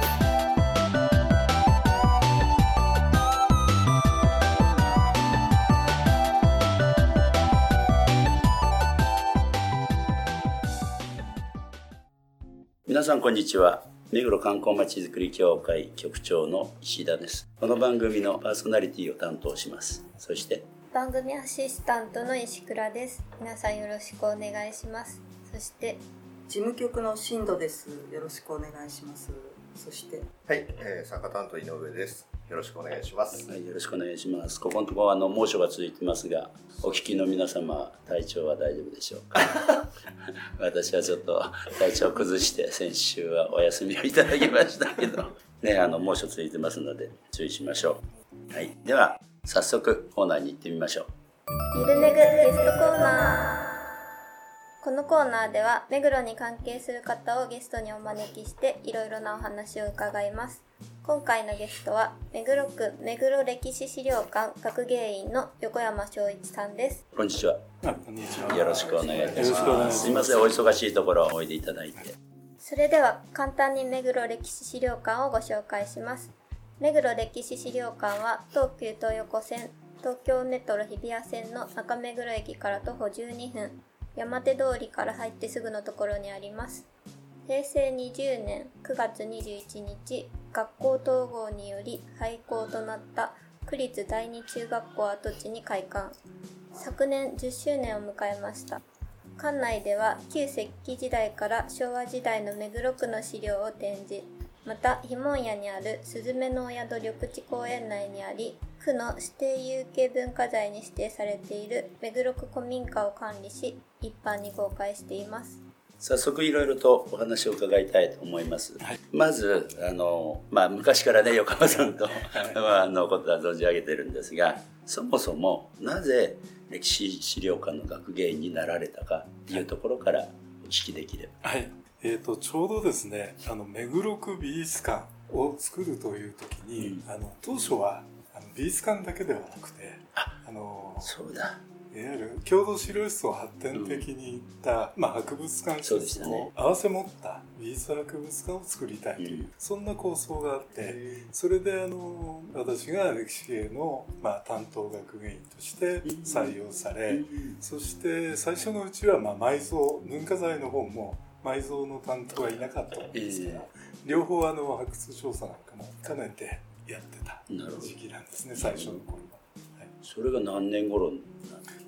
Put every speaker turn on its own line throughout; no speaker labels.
す。
皆さんこんにちは目黒観光まちづくり協会局長の石田ですこの番組のパーソナリティを担当しますそして
番組アシスタントの石倉です皆さんよろしくお願いしますそして
事務局の新藤です。よろしくお願いします。そして
はい、えー、参加担当井上です。よろしくお願いします。
はいよろしくお願いします。ここのところあの猛暑が続いてますがお聞きの皆様体調は大丈夫でしょうか？私はちょっと体調を崩して先週はお休みをいただきましたけど。ねあの猛暑続いてますので注意しましょう。はいでは早速コーナーに行ってみましょう。
ゆるめぐゲストコーナー。このコーナーでは目黒に関係する方をゲストにお招きしていろいろなお話を伺います今回のゲストは目黒区目黒歴史資料館学芸員の横山翔一さんです
こんにちは
あこんにちは。
よろしくお願いいたし
ます。
すいません、お忙しいところおいでいただいて。
それでは簡単に目黒歴史資料館をご紹介します目黒歴史資料館は東急東横線東京メトロ日比谷線の中目黒駅から徒歩12分山手通りから入ってすぐのところにあります平成20年9月21日学校統合により廃校となった区立第二中学校跡地に開館。昨年10周年を迎えました。館内では旧石器時代から昭和時代の目黒区の資料を展示。また碑文屋にあるスズメのお宿緑地公園内にあり区の指定有形文化財に指定されている目黒区古民家を管理し一般に公開しています。
早速いろいろとお話を伺いたいと思います。
はい
まず、あの、まあ、昔からね、横浜さんと、まあ、あのことは存じ上げてるんですが、そもそも、なぜ歴史資料館の学芸員になられたかっていうところからお聞きできれば。
はい。えっ、と、ちょうどですね、あの、目黒区美術館を作るという時に、
うん
あの、当初は、あの美術館だけではなくて、あの、
そうだ。
いわゆる郷土資料室を発展的にいった、まあ、博物館施設を合わせ持った美術博物館を作りたいという、
うん。
そんな構想があって、それであの私が歴史系の、まあ、担当学芸員として採用され、そして最初のうちはまあ埋蔵文化財の方も埋蔵の担当はいなかったんですから、両方あの発掘調査なんかも兼ねてやってた時期なんですね最初の頃は。はい。
それが何年頃なん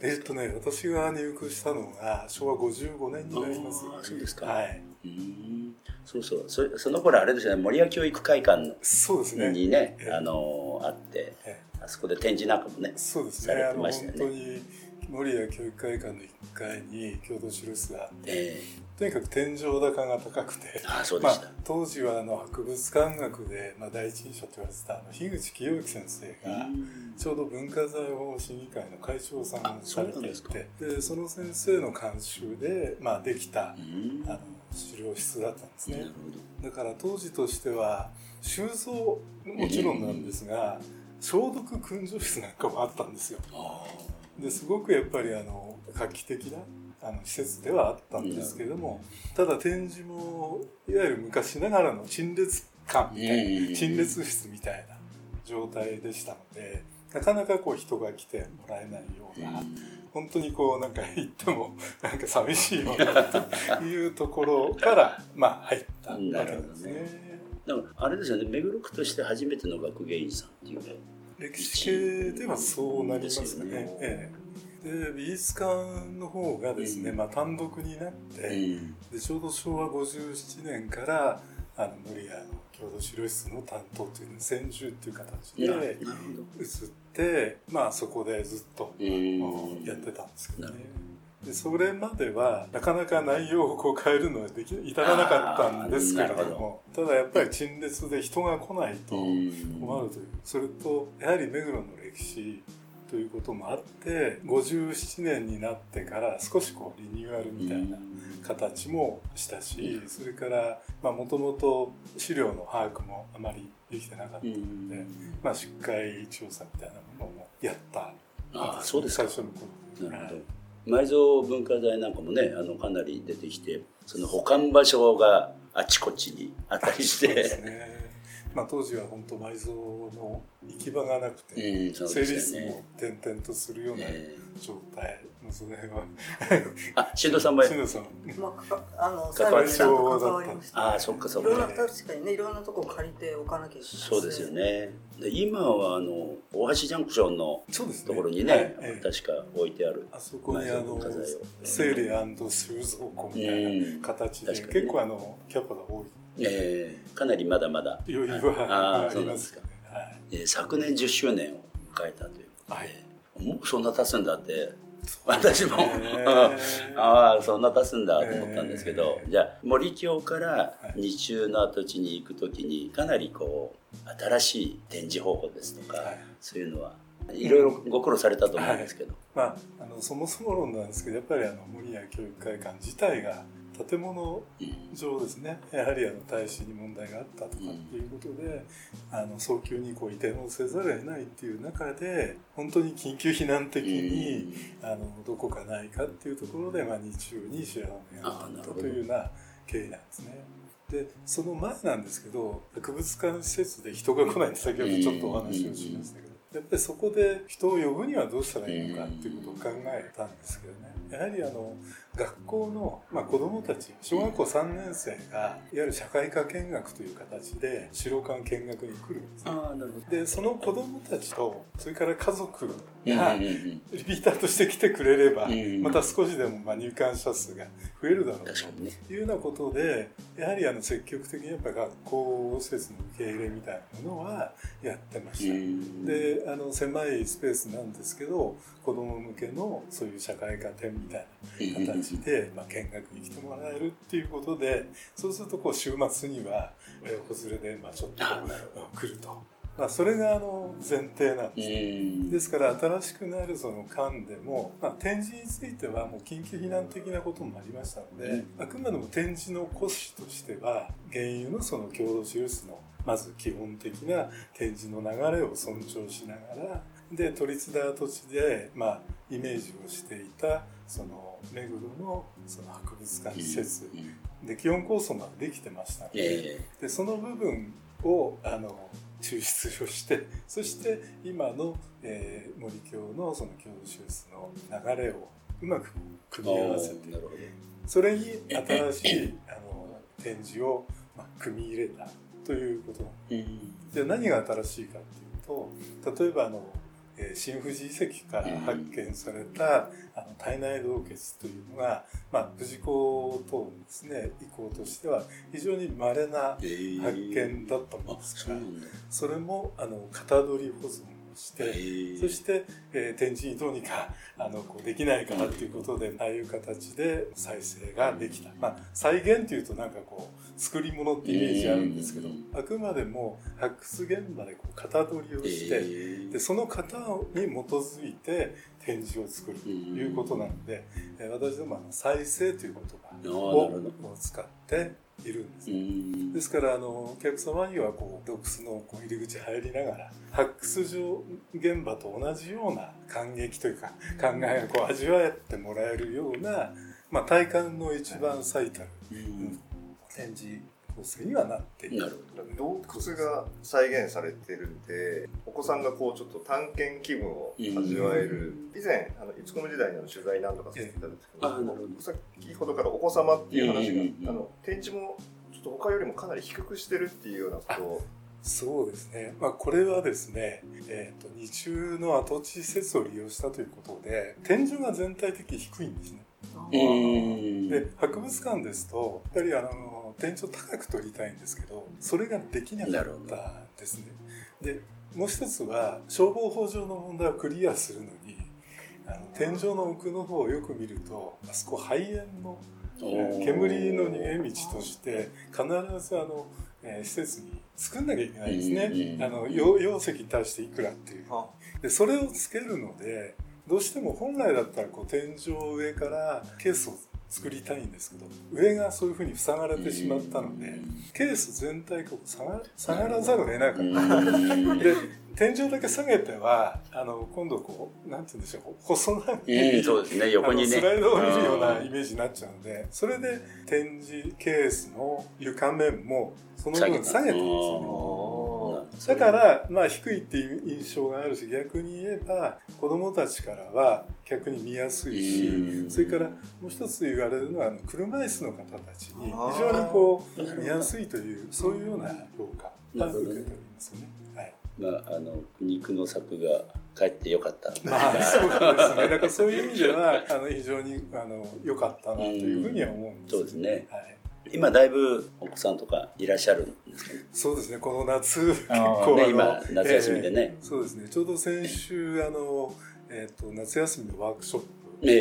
えっとね私が入区したのが昭和55年になります。
そうですか
はい。
うーんそうそうそれその頃あれですよね森屋教育会館
そうですね。
にね
ええ
あのあって
え
あそこで展示なんかもね
そうです
され
ね。あの本
てましたよね
当に守谷教育会館の1階に郷土資料室があって、
え
とにかく天井高が高くて。
えあそうでした、
まあ、当時はあの博物館学で、まあ、第一人者と言われてたあの樋口清之先生が
うん。
ちょうど文化財保護審議会の会長さん
あ
をされていてでその先生の監修で、まあ、できた
うん。
あの資料室だったんですね。だから当時としては収蔵もちろんなんですが消毒訓助室なんかもあったんですよ。
あ
ですごくやっぱりあの画期的なあの施設ではあったんですけども、ただ展示もいわゆる昔ながらの陳列館みたい
うん
な陳列室みたいな状態でしたのでなかなかこう人が来てもらえないような、本当にこうなんか行ってもなんか寂しいようなというところからまあ入ったわけですね。
だからあれですよね目黒区として初めての学芸員さんっていうね
歴史系ではそうなりますね。
ですよね。
ええ。で美術館の方がですね、
うん。
まあ、単独になって、
うん。
でちょうど昭和57年からあの守谷の郷土資料室の担当というの専従っていう形で移って、まあ、そこでずっと、
うん。
やってたんですけどね。でそれまではなかなか内容をこう変えるのはでき至らなかったんですけれど。も。ただやっぱり陳列で人が来ないと
うん
困るという。それとやはり目黒の歴史とということもあって57年になってから少しこうリニューアルみたいな形もしたしそれからもともと資料の把握もあまりできてなかったので、まあ、出会調査みたいなものもやった。
あそうです
最初の
頃なるほど埋蔵文化財なんかもねあのかなり出てきてその保管場所があちこちにあったりして、
まあ、当時は本当埋蔵の行き場がなくて、
うんね、
整理室も転々とするような状態、えー、その辺は
あ新藤さんも
新藤さん、
まあ、あの関わさんと関わりました。
あそっかそっか。
いろんな確かにねいろんなとこ借りておかなきゃいけない
そうですよね。で今はあの大橋ジャンクションのところにね、ねはい、確か置いてある。
あそこにあの整理収蔵庫みたいな形で、うん、結構あのキャパが多い
えー、かなりまだまだ。
余裕はありますかね、
はいえー、昨年10周年を迎えたというはい、もうそんな経つんだって。私も。ああそんな経つんだと思ったんですけど、じゃあ森京から日中の跡地に行く時にかなりこう新しい展示方法ですとか、はい、そういうのはいろいろご苦労されたと思うんですけど、
はい、まあ、あのそもそも論なんですけどやっぱりあの森屋教育会館自体が建物上ですね。やはりあの耐震に問題があったとかっていうことで、あの早急にこう移転をせざるを得ないっていう中で本当に緊急避難的に、あのどこかないかっていうところで、まあ、日中に白髪があったというような経緯なんですね。でその前なんですけど博物館施設で人が来ないって先ほどちょっとお話をしましたけど。やっぱりそこで人を呼ぶにはどうしたらいいのかっていうことを考えたんですけどねやはりあの学校の、まあ、子どもたち小学校3年生がいわゆる社会科見学という形で城館見学に来るんです、ね、でその子どもたちとそれから家族がリピーターとして来てくれればまた少しでもまあ入館者数が増えるだろうというようなことでやはりあの積極的にやっぱ学校施設の受け入れみたいなものはやってました。であの狭いスペースなんですけど子ども向けのそういう社会科展みたいな形で、まあ、見学に来てもらえるっていうことでそうするとこう週末には子連れでまあちょっと来ると。まあ、それがあの前提なんです、ですから新しくなるその館でも、まあ、展示についてはもう緊急避難的なこともありましたので、あくまでも展示の骨子としては原油のその郷土印のまず基本的な展示の流れを尊重しながらで都立大跡地で、まあ、イメージをしていたその目黒のその博物館施設、で基本構想までできてましたので,、でその部分をあの抽出をしてそして今の、えー、森京のその郷土手術の流れをうまく組み合わせてそれに新しいあの展示を、まあ、組み入れたということ。なんです。で何が新しいかっていうと例えばあの新富士遺跡から発見された、あの体内洞穴というのが、まあ、富士港等のですね遺構としては非常に稀な発見だったものですから、それもあの型取り保存して、そして、えー、展示にどうにかあのこうできないかなということで、ああいう形で再生ができた、まあ、再現というとなんかこう作り物ってイメージあるんですけど、あくまでも発掘現場でこう型取りをして、でその型に基づいて展示を作るということなので、え私どもあの再生という言葉を使っているんです、ね、ですからあのお客様にはこう洞窟のこう入り口入りながら発掘場現場と同じような感激というか考えをこう味わってもらえるような、まあ、体感の一番最たる展示構成にはなっている
洞窟が再現されてるんでお子さんがこうちょっと探検気分を味わえる、以前あのいつこの時代の取材何度かさせていただいたんですけど、先ほど。からお子様っていう話が、あの展示もちょっと他よりもかなり低くしてるっていうようなことを。
そうですね、まあ、これはですね、えーと、日中の跡地施設を利用したということで天井が全体的に低いんですね。で博物館ですとやっぱりあの天井高く取りたいんですけどそれができなかったんですね。でもう一つは消防法上の問題をクリアするのにあの天井の奥の方をよく見るとあそこ肺炎の煙の逃げ道として必ずあの、えー、施設に作んなきゃいけないですね、あの容積に対していくらっていう。でそれをつけるのでどうしても本来だったらこう天井上からケースを作りたいんですけど上がそういうふうに塞がれてしまったのでケース全体が下が下がらざるを得なかった。で天井だけ下げてはあの今度こうなんて言うんでしょう細長い、
うん、そうですね横にね。
スライドを見るようなイメージになっちゃうのでそれで展示ケースの床面もその分下げてるんですよね。だから、まあ、低いっていう印象があるし逆に言えば子どもたちからは逆に見やすいしそれからもう一つ言われるのは車椅子の方たちに非常にこう見やすいというそういうような評価が受けておりますね。はい
まあ、あの苦肉の策が帰ってよかった。
まあ、そうですね。だからそういう意味では、あの、非常に、あの、良かったなというふうには思うんです、
そうですね。はい。今だいぶお子さんとかいらっしゃるんですか？ね
そうですね。この夏結構、ね、
今夏休みでね、
えー、そうですね。ちょうど先週あの、えーと、夏休みのワークショップ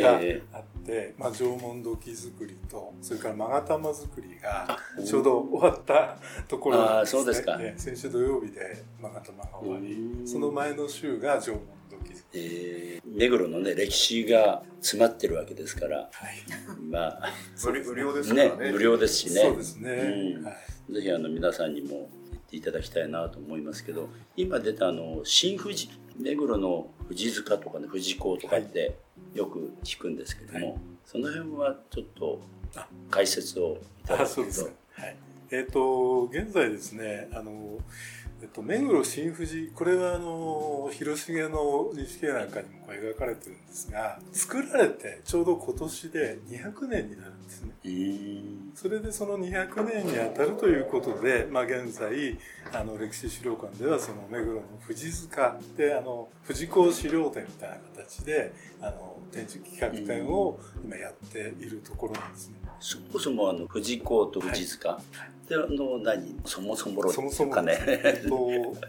があって、えー、まあ、縄文土器作りとそれから勾玉作りがちょうど終わったところなんですね、そうですか、先週土曜日で勾玉が終わり。その前の週が縄文
えー、目黒のね歴史が詰まってるわけですから、はい、
まあ無料ですね。
無料ですしね。
そうですね、
うん。はい、ぜひあの皆さんにも行っていただきたいなと思いますけど今出たあの新富士目黒の富士塚とかね富士港とかってよく聞くんですけども、はい、その辺はちょっと解説をいただくと。
えーと現在ですねあのえっと、目黒新富士これはあの広重の錦絵なんかにも描かれてるんですが作られてちょうど今年で200年になるんですね。それでその200年にあたるということで、まあ、現在あの歴史資料館ではその目黒の富士塚であの富士港資料展みたいな形であの展示企画展を今やっているところなんですね。
そもそもあの富士港と富士塚、はいの何そもそも
そもそもかね。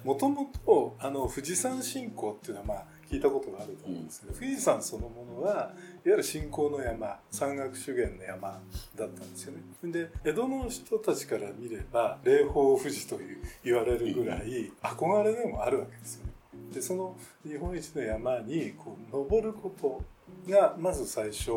もともとあの富士山信仰っていうのはまあ聞いたことがあると思うんですけど、うん、富士山そのものはいわゆる信仰の山山岳修験の山だったんですよね。で江戸の人たちから見れば霊峰富士という言われるぐらい憧れでもあるわけですよね。でその日本一の山にこう登ることがまず最初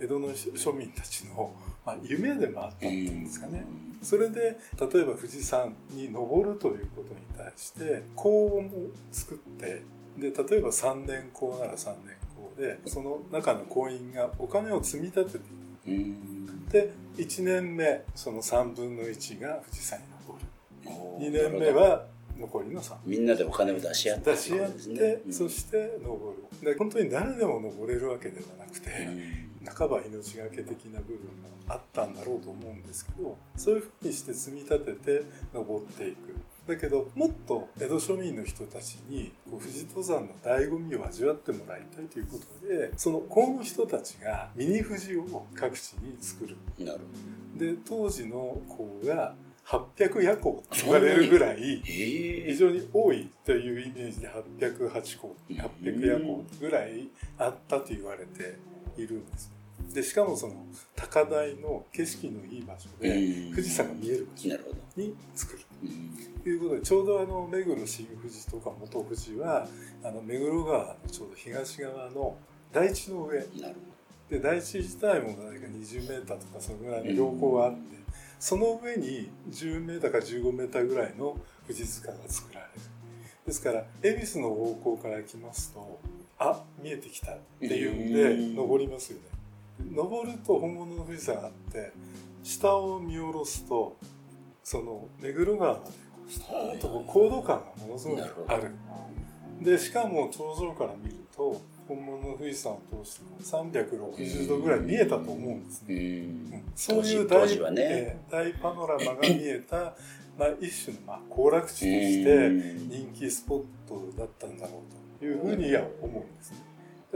江戸の庶民たちの、まあ、夢でもあったっていうんですかね。それで例えば富士山に登るということに対して高音を作ってで例えば3年校なら3年校でその中の行員がお金を積み立てていく。で1年目その3分の1が富士山に登る。2年目は残りの3
みんなでお金を出し合って、
出し合って、うん、そして登るで本当に誰でも登れるわけではなくて、うん、半ば命がけ的な部分があったんだろうと思うんですけどそういうふうにして積み立てて登っていく。だけどもっと江戸庶民の人たちにこう富士登山の醍醐味を味わってもらいたいということでその今後人たちがミニ富士を各地に作る。
なる
で当時の子が800夜行と言われるぐらい非常に多いというイメージで808個800夜行ぐらいあったと言われているんですでしかもその高台の景色のいい場所で富士山が見える場所に作る。ということでちょうどあの目黒新富士とか元富士はあの目黒川のちょうど東側の台地の上。で台地自体も何か20メーターとかそのぐらいの標高があってその上に10メーターか15メーターぐらいの富士塚が作られる。ですから恵比寿の方向から来ますとあ見えてきたっていうんで登りますよね登ると本物の富士山があって下を見下ろすとその目黒川までストーンと高度感がものすごくある。でしかも頂上から見ると本物の富士山を通して360度ぐらい見えたと思うんですね。うん、そういう大,、ね、大パノラマが見えた まあ、一種のまあ行楽地として人気スポットだったんだろうというふうには思うんですね。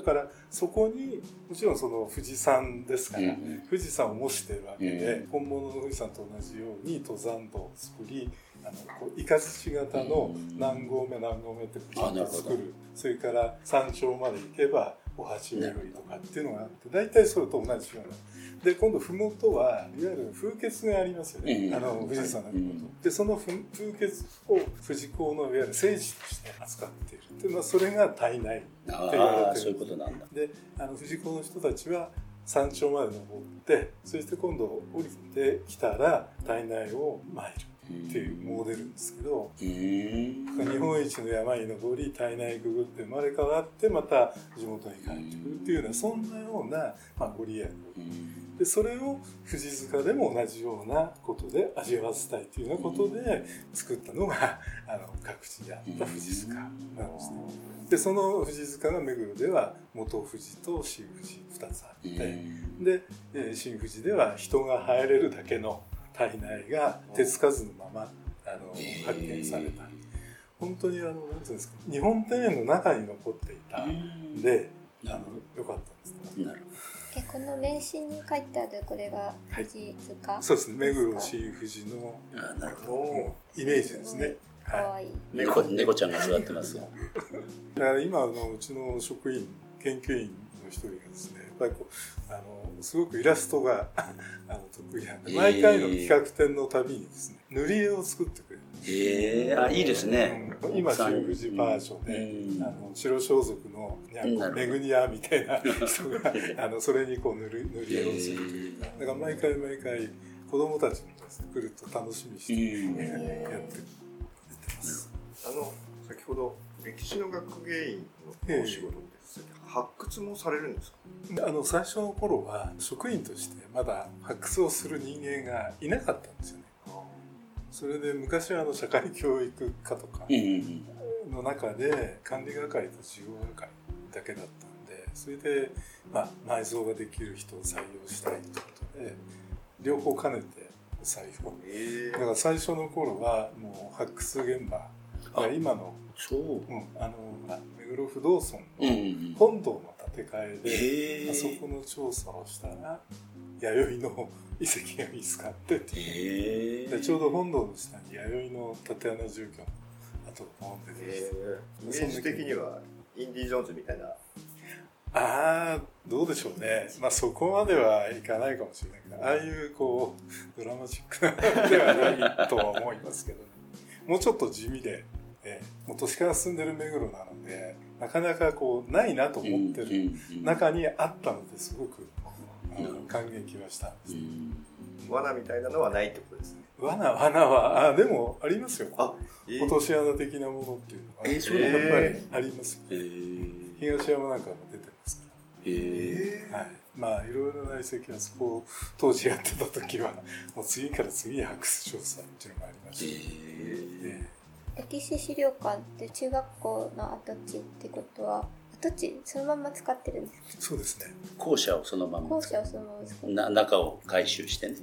だからそこにもちろんその富士山ですから、富士山を模しているわけで、本物の富士山と同じように登山道を作りあのこうイカズチ型の何合目何合目って作る。それから山頂まで行けばお鉢巡りとかっていうのがあって大体それと同じようなで今度麓はいわゆる風穴がありますよね、あの富士山の麓、でその風穴を富士港のいわゆる聖地として扱っている。っていうのはそれが体内って言われてる
そういうことなんだ。
であの富士港の人たちは山頂まで登ってそして今度降りてきたら体内を参るっていうモデルですけど、日本一の山に登り体内くぐって生まれ変わってまた地元に帰ってくるっていうようなそんなような、まあ、ご利益でそれを富士塚でも同じようなことで味わわせたいというようなことで作ったのがあの各地にあった富士塚なんですね。でその富士塚が目黒では元富士と新富士2つあってで新富士では人が入れるだけの体内が手つかずのままあの発見された。り本当にあのなんていうんですか日本庭園の中に残っていたんであのよかったんです
なるえこの名刺に書いてあるこれが富士塚、
はい、そうですね。目黒新富士の
あなるほ
ど。イメージですね。
かわいい、
猫猫ちゃんが座ってますよ。
だから今のうちの職員研究員の一人がですねやっぱりこうあのすごくイラストがあの得意なんで、毎回の企画展のたびにですね塗り絵を作ってくれる
ええー、あいいですね、
うん、今新富士バージョンで、うん、あの白装束のめぐに屋みたいな人があのそれにこう塗る塗り絵をするというか、だから毎回毎回子供たちもですね来ると楽しみにして、やってくれてます。
あの先ほど歴史の学芸員のお仕事発掘もされるんですか？
あの最初の頃は職員としてまだ発掘をする人間がいなかったんですよね。それで昔はあの社会教育課とかの中で管理係と事業係だけだったんでそれで、まあ、埋蔵ができる人を採用したいということで両方兼ねて採用。だから最初の頃はもう発掘現場。が今の
そう、
うん、あの目黒不動尊の本堂の建て替えで、あそこの調査をしたら弥生の遺跡が見つかってて、でちょうど本堂の下に弥生の竪穴住居の跡がポンって出てきて、
イメージ的にはインディ・ジョーンズみたいな。
ああどうでしょうね。まあそこまではいかないかもしれないけどああいうこうドラマチックなではないとは思いますけど、ね、もうちょっと地味でえもう都市から進んでる目黒なのでなかなかこうないなと思ってる中にあったのですごく、うん、感激はした。
うん、罠みたいなのはないってことですね。
罠罠はあでもありますよ。あ、えー、落とし穴的なものっていうのは、えー、やっぱりあります、えー、東山なんかも出てます。からえー、はい。まあいろいろな遺跡はそこを当時やってた時は もう次から次に発掘調査っていうのがありました、えー。
えー。歴史資料館って中学校の跡地ってことは跡地そのまま使ってるんですか？
そうですね。
校舎をそのまま。
校舎をそのまま使って
な中を改修してね。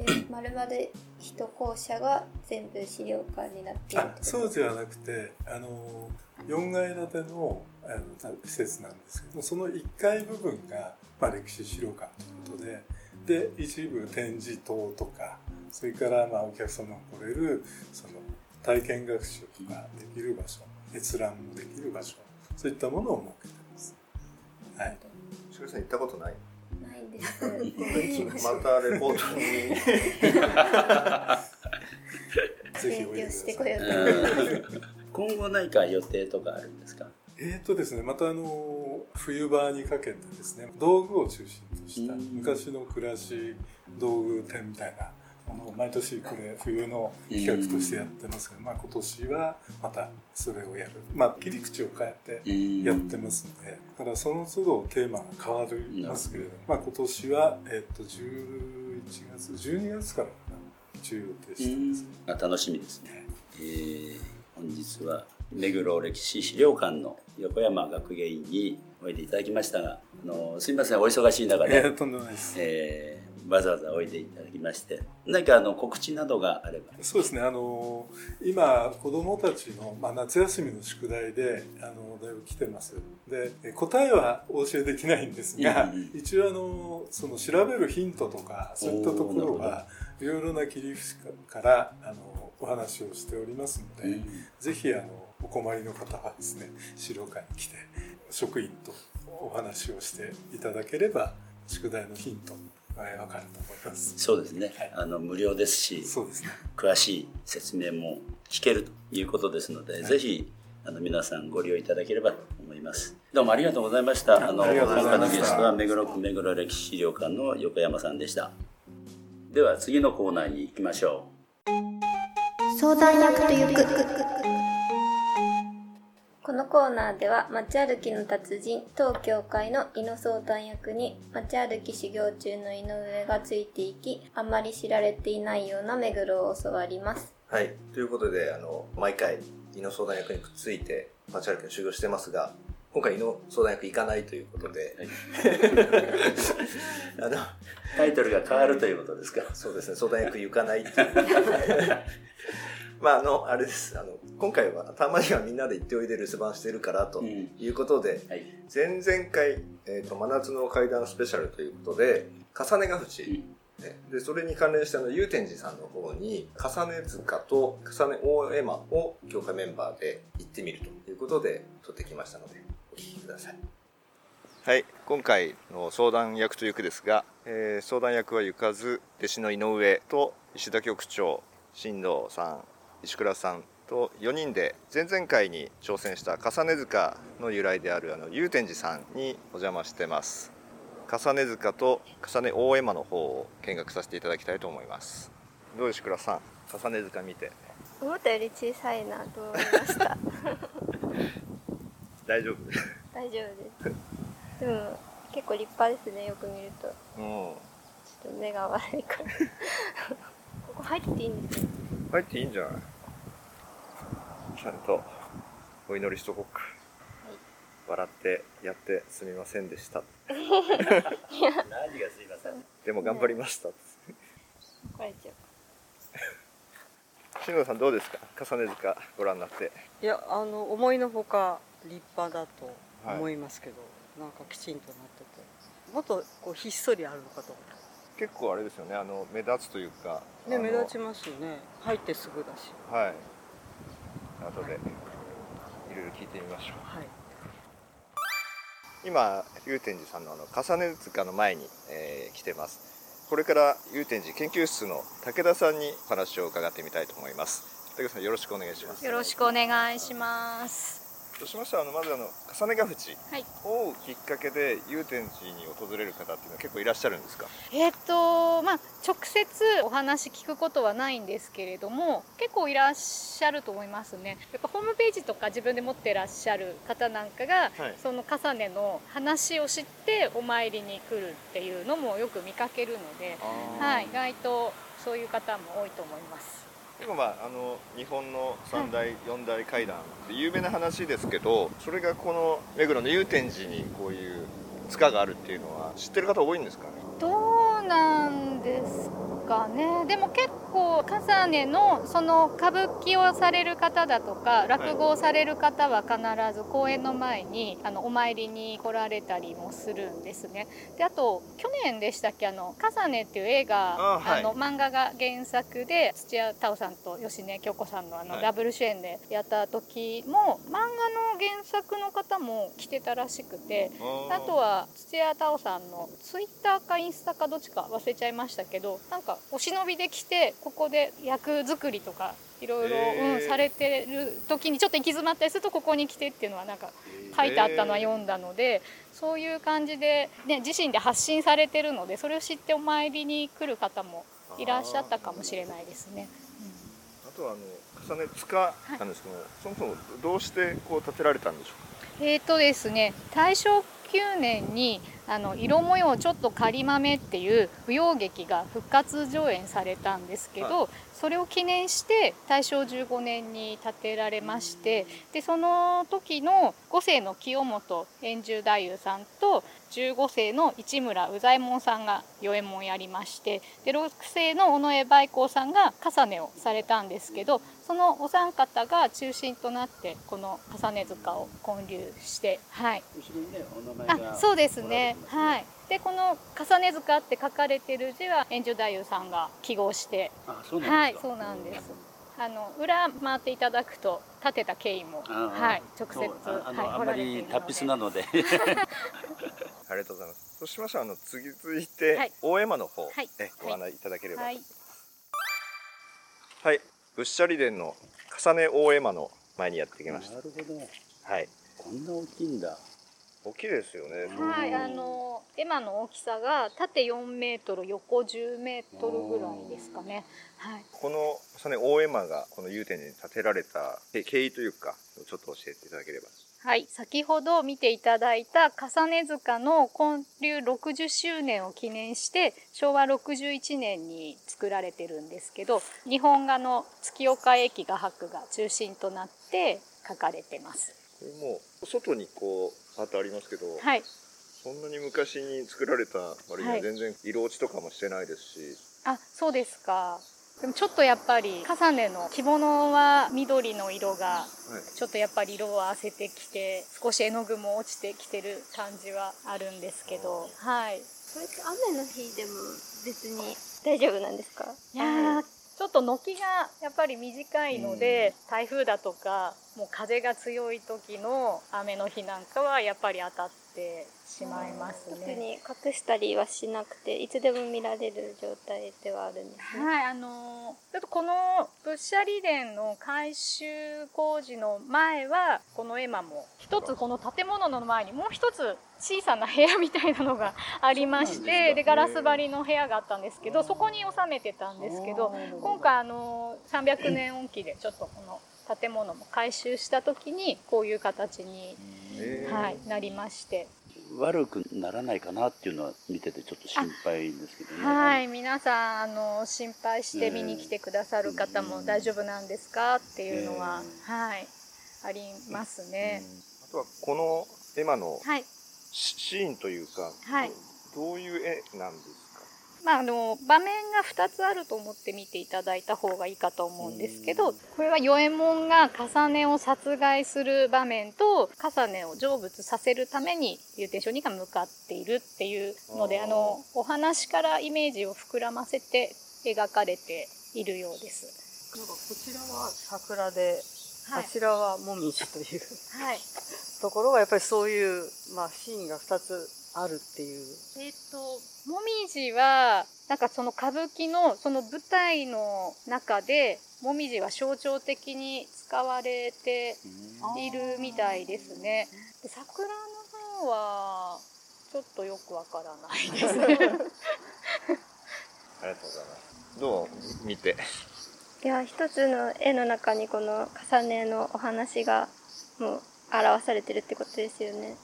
えまるまる一校舎が全部資料館になっている
そうではなくてあの4階建てのあの施設なんですけどその1階部分が、まあ、歴史資料館ということでで一部展示棟とかそれからまあお客様が来れるその体験学習ができる場所閲覧もできる場所そういったものを設けてます。はい。
しさん行ったことない？
ないで
す。またレポートに
ぜひおいでくださ
い。今後何か予定とかあるんですか？
えっとですね、またあの冬場にかけてですね道具を中心とした昔の暮らし道具展みたいなあの毎年これ冬の企画としてやってますけど、まあ、今年はまたそれをやる、まあ、切り口を変えてやってますので。だからその都度テーマが変わりますけれども、まあ、今年は、えっと、11月12月から中予定してます、
あ楽しみですね、えー、本日は目黒歴史資料館の横山学芸員においでいただきましたがあのすみませんお忙しい中で、
えー、とんでもないです、
えーわざわざおいでいただきまして何かあの告知などがあれば。
そうですね。あの今子どもたちの、まあ、夏休みの宿題であのだいぶ来てます。で答えはお教えできないんですが、うんうん、一応あのその調べるヒントとかそういったところはいろいろな切り口からあのお話をしておりますので、うん、ぜひあのお困りの方はですね資料館に来て職員とお話をしていただければ宿題のヒントが分かると思います
そうですね、はい、あの無料ですし
そうです、ね、
詳しい説明も聞けるということですので、はい、ぜひあの皆さんご利用いただければと思います。どうもありがとうございました。あの今回のゲストは目黒区目黒歴史資料館の横山さんでした。では次のコーナーに行きましょ
う。相談役というこのコーナーでは街歩きの達人当協会の井野相談役に街歩き修行中の井上がついていきあんまり知られていないような目黒を教わります。
はい。ということであの毎回井野相談役にくっついて街歩きの修行してますが今回井野相談役行かないということで、はい、
あのタイトルが変わるということですか？
そうですね。相談役行かないっていう まあ、あの、あれです。あの、今回は、たまにはみんなで行っておいで留守番してるから、ということで、うんはい、前々回、えっ、ー、と、真夏の階段スペシャルということで、重ねが淵、うん。ね、で、それに関連して、あの、祐天寺さんの方に、重ね塚と重ね大絵馬を協会メンバーで行ってみるということで、撮ってきましたので、お聞きください。はい、今回の相談役という句ですが、えー、相談役は行かず弟子の井上と石田局長新藤さん石倉さんと4人で前々回に挑戦した重ね塚の由来であるあの祐天寺さんにお邪魔してます。重ね塚と重ね大絵馬の方を見学させていただきたいと思います。どう石倉さん？重ね塚見て。
思ったより小さいなと思いました。
大丈夫？
大丈夫です。でも結構立派ですねよく見ると。うん。ちょっと目が悪いから。ここ入っていいんですよ
入っていいんじゃない？ちゃんとお祈りしとこうか、はい、笑ってやってすみませんでした。
何がすみません
でも頑張りました。怒
られちゃう。
篠田さんどうですか？重ね塚ご覧になって。
いやあの思いのほか立派だと思いますけど、はい、なんかきちんとなってて。もっとこうひっそりあるのかと思った
結構あれですよねあの目立つというか
ね目立ちますよね。入ってすぐだし。
はい。後でいろいろ聞いてみましょう、はい、今祐天寺さんのあの重ね塚の前に、えー、来てます。これから祐天寺研究室の武田さんにお話を伺ってみたいと思います。武田さんよろしくお願いします。
よろしくお願いします
そうしました？らあのまずあの重ねが淵をきっかけで祐天寺に訪れる方っていうのは結構いらっしゃるんですか？
えっ、とまあ直接お話聞くことはないんですけれども結構いらっしゃると思いますね。やっぱホームページとか自分で持ってらっしゃる方なんかが、はい、その重ねの話を知ってお参りに来るっていうのもよく見かけるので、はい、意外とそういう方も多いと思います
でもまああの日本の三大、四大階段って有名な話ですけどそれがこの目黒の祐天寺にこういう塚があるっていうのは知ってる方多いんですかね？
どうなんですかね。でも結構重ねのその歌舞伎をされる方だとか落語をされる方は必ず公演の前にあのお参りに来られたりもするんですね。であと去年でしたっけあの「重ね」っていう映画あ、はい、あの漫画が原作で土屋太鳳さんと芳根京子さんのあの、ダブル主演でやった時も漫画の原作の方も来てたらしくてあとは土屋太鳳さんのツイッターかインスタかどっちか忘れちゃいましたけどなんかお忍びで来てここで役作りとかいろいろ、うん、されてる時にちょっと行き詰まったりするとここに来てっていうのはなんか書いてあったのは読んだのでそういう感じで、ね、自身で発信されてるのでそれを知ってお参りに来る方もいらっしゃったかもしれないですね。
あとはあの重ね塚なんですけど、はい、そもそもどうしてこう建てられたんでしょ
うか？えっ、ー、とですね大正9年にあの色模様ちょっと仮豆っていう舞踊劇が復活上演されたんですけど、それを記念して大正15年に建てられましてでその時の5世の清本円十太夫さんと15世の市村宇左衛門さんが与右衛門やりましてで6世の尾上梅光さんが重ねをされたんですけどそのお三方が中心となってこの重ね塚を建立してはい。あそうですねはい。でこの「重ね塚」って書かれてる字は円寿太夫さんが記号して。
あそうなん
はいそうなんです。あの裏回っていただくと立てた経緯もはい直接
あの、はい、あんまり達筆なので。
ありがとうございます。そうしましょうあの次続いて、はい、大江間の方、はい、えご案内いただければ。はい、はい、仏舎利殿の重ね大江間の前にやってきました。
なるほど。
はい。
こんな大きいんだ
大きいですよね。
はい、あの絵馬の大きさが縦4メートル、横10メートルぐらいですかね。はい。
このね大絵馬がこの祐天に建てられた経緯というか、ちょっと教えていただければ。
はい、先ほど見ていただいた重ね塚の建立60周年を記念して昭和61年に作られてるんですけど日本画の月岡駅画伯が中心となって書かれてます。
これも外にこうハートありますけど、
はい、
そんなに昔に作られた割には全然色落ちとかもしてないですし、
はい、あそうですか。でもちょっとやっぱり重ねの着物は緑の色がちょっとやっぱり色を合わせてきて少し絵の具も落ちてきてる感じはあるんですけどはい。
これって雨の日でも別に大丈夫なんですか？
いやちょっと軒がやっぱり短いので、台風だとかもう風が強い時の雨の日なんかはやっぱり当たってしまいますね。
特に隠したりはしなくていつでも見られる状態ではあるんです
ね。はい、あのちょっとこの仏舎利殿の改修工事の前はこの絵馬も一つこの建物の前にもう一つ小さな部屋みたいなのが ありましてでガラス張りの部屋があったんですけどそこに収めてたんですけど今回あの300年音期でちょっとこの建物も改修した時にこういう形に、はい、なりまして。
悪くならないかなっていうのは見ててちょっと心配ですけどね。
はい、皆さんあの心配して見に来てくださる方も大丈夫なんですかっていうのは、はいありますね。
あとはこの絵馬のシーンというか、はい、どういう絵なんです
まあ、あの場面が2つあると思って見ていただいた方がいいかと思うんですけどこれは与右衛門が重ねを殺害する場面と重ねを成仏させるために祐天上人が向かっているっていうのであのお話からイメージを膨らませて描かれているようです。
なんかこちらは桜で、はい、こちらはもみじという、はい、ところがやっぱりそういう、まあ、シーンが2つあるっていう。
えっ、と、もみじは、なんかその歌舞伎のその舞台の中で、もみじは象徴的に使われているみたいですね。で桜の方は、ちょっとよくわからないですね。ありがとうござい
ます。どう？見て。
いや、一つの絵の中にこの重ねのお話がもう表されてるってことですよね。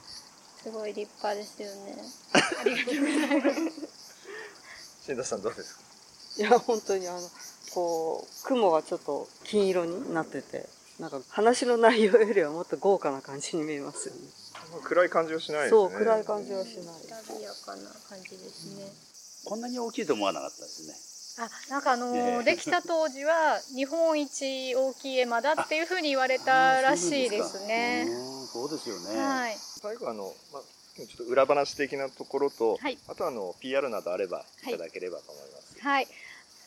すごい立派ですよね。ありがとうございます。
新田さんどうですか？
いや本当にあのこう雲がちょっと金色になってて、なんか話の内容よりはもっと豪華な感じに見えますよね。
暗い感じはしない、ね、
そう暗い感じはしない。
きやかな感じですね。
こんなに大きいと思わなかったですね。
あなんかあのー、できた当時は日本一大きい絵馬だっていうふうに言われたらしいですね。
そうですよね。
はい。
最後あの、まあ、ちょっと裏話的なところと、はい、あとあの PR などあればいただければと思います。
はい、はい、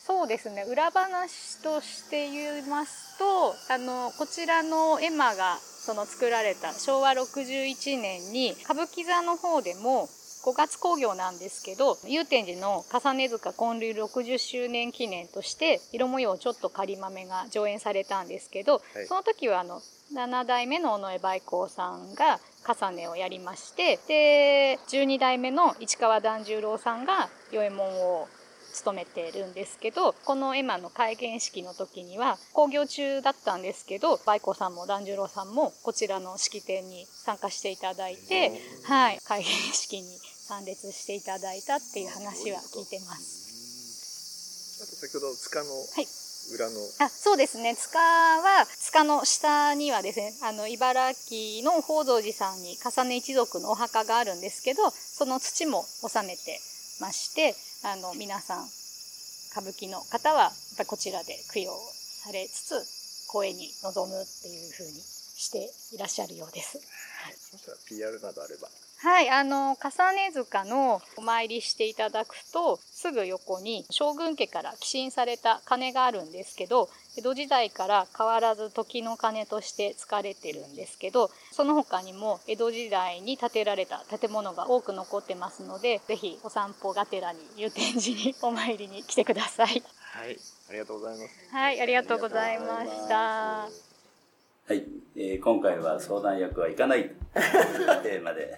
そうですね。裏話として言いますと、あのこちらの絵馬がその作られた昭和61年に歌舞伎座の方でも5月工業なんですけど、祐天寺の重ね塚建立60周年記念として、色模様ちょっと仮豆が上演されたんですけど、はい、その時はあの、7代目の尾上梅光さんが重ねをやりまして、で、12代目の市川團十郎さんが与右衛門を務めてるんですけどこの絵馬の開元式の時には興行中だったんですけど梅子さんも團十郎さんもこちらの式典に参加していただいて、はい、開元式に参列していただいたっていう話は聞いてます。
あと先ほど塚の、はい裏の
あそうですね塚は塚の下にはですねあの茨城の宝蔵寺さんに重ね一族のお墓があるんですけどその土も納めてましてあの皆さん歌舞伎の方はやっぱりこちらで供養されつつ声に臨むっていうふうにしていらっしゃるようです。
はい、そしたら PR などあれば。
はいあの重ね塚のお参りしていただくとすぐ横に将軍家から寄進された鐘があるんですけど江戸時代から変わらず時の鐘として使われてるんですけどその他にも江戸時代に建てられた建物が多く残ってますのでぜひお散歩がてらに祐天寺にお参りに来てください。
はいありがとうございます。
はいありがとうございました
はい、えー、今回は相談役はいかない。テーマで、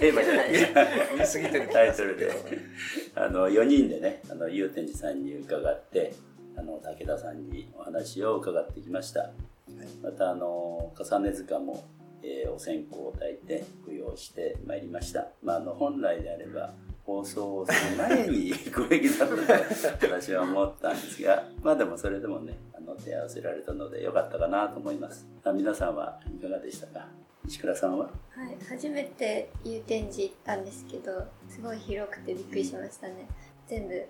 テーマじゃない、
言い過ぎてる。
タイトルで、あの、4人でね、あの、祐天寺さんに伺って、あの、武田さんにお話を伺ってきました。はい、また、あの、重ね塚も、えー、お線香を焚いて供養してまいりました。まあ、あの、本来であれば、放送をする前に行くべきだと私は思ったんですが、まあでもそれでもね、あの手合わせられたのでよかったかなと思います。皆さんはいかがでしたか？石倉さんは？
はい初めて祐天寺行ったんですけどすごい広くてびっくりしましたね。全部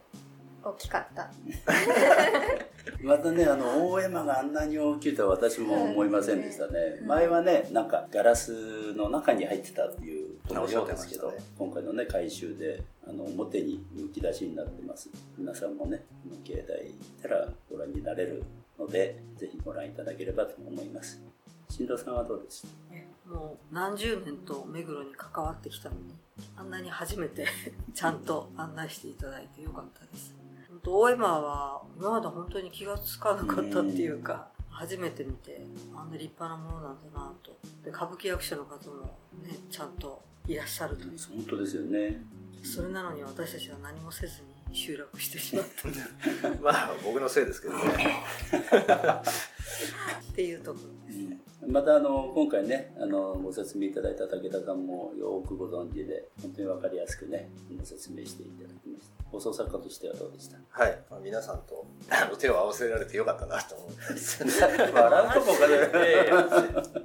大きかった。
またねあの大山があんなに大きいとは私も思いませんでしたね、前はねなんかガラスの中に入ってたっていうところですけど、ね、今回のね改修であの表にむき出しになってます。皆さんもね境内行ったらご覧になれるのでぜひご覧いただければと思います。新藤さんはどうです
もう何十年と目黒に関わってきたのにあんなに初めて ちゃんと案内していただいてよかったです。本当大山は今まで本当に気が付かなかったっていうか、初めて見てあんな立派なものなんだなと。で歌舞伎役者の方もねちゃんといらっしゃると。いう、
本当ですよね。
それなのに私たちは何もせずに集落してしまった。
まあ僕のせいですけどね。
っていうところです。ね、
またあの今回ねあのご説明いただいた武田さんもよくご存知で本当に分かりやすくねご説明していただきました。放送作家としてはどうでした？
はい、まあ、皆さんと 手を合わせられてよかったなと思って
笑うとこか
ね。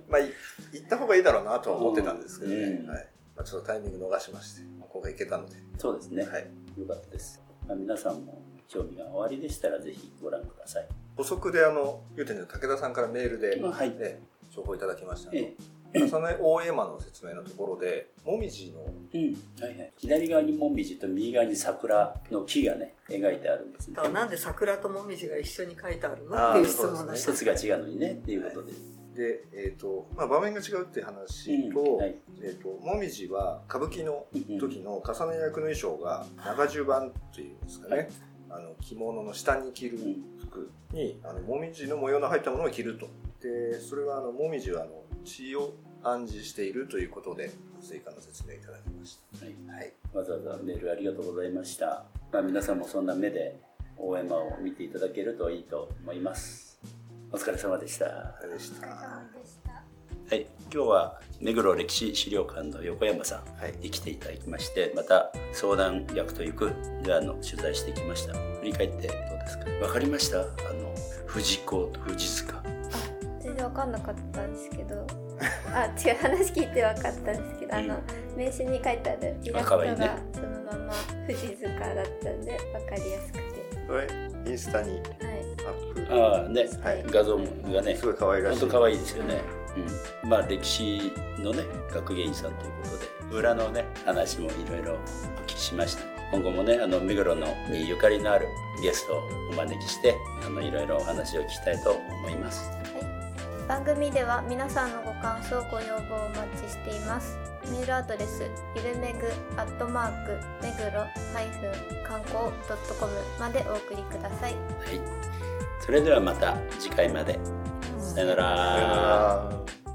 まあ行った方がいいだろうなとは思ってたんですけどね、うん、はいまあ、ちょっとタイミング逃しまして今回行けたので。
そうですね、はい、よかったです、まあ、皆さんも興味がおありでしたらぜひご覧ください。
補足であの言うてね武田さんからメールで、はい、ね、情報いただきました。ええ、重ね大絵馬の説明のところでもみじの、
うん。はいはい、左側にもみじと右側に桜の木がね描いてあるんですね。
なんで桜ともみじが一緒に書いてあるの？っていう質問
なんです一つが違うのにねっていうことで、
はいで、えーとまあ、場面が違うっていう話と,、うんはい、えーと、もみじは歌舞伎の時の重ね役の衣装が長襦袢というんですかね、はい、あの着物の下に着る服に、あのもみじの模様の入ったものを着ると。でそれはあのもみじはあの血を暗示しているということで追加の説明いただきました、はい、
はい、わざわざメールありがとうございました、まあ、皆さんもそんな目で大山を見ていただけるといいと思いますお疲れ様でした。
お疲れ様でした。
はい、今日は目黒歴史資料館の横山さんに来ていただきまして、また相談役というくであの取材してきました。振り返ってどうですか？わかりました？あの藤子と藤塚。
全然分かんなかったんですけど。あ違う話聞いて分かったんですけど、あの名刺に書いてあるイラストがそのまま富士塚だったんで分かりやすくて。
これインスタに。
アップ、ああね、はい、画像がね
すごい可愛らしい。
本当可愛いですよね、うん、まあ歴史のね学芸員さんということで。裏のね。話もいろいろお聞きしました。今後もねあの目黒のにゆかりのあるゲストをお招きしてあのいろいろお話を聞きたいと思います。
番組では皆さんのご感想ご要望をお待ちしています。メールアドレスゆるめぐアットマーク目黒観光 .com までお送りください、はい、
それではまた次回まで。さよなら。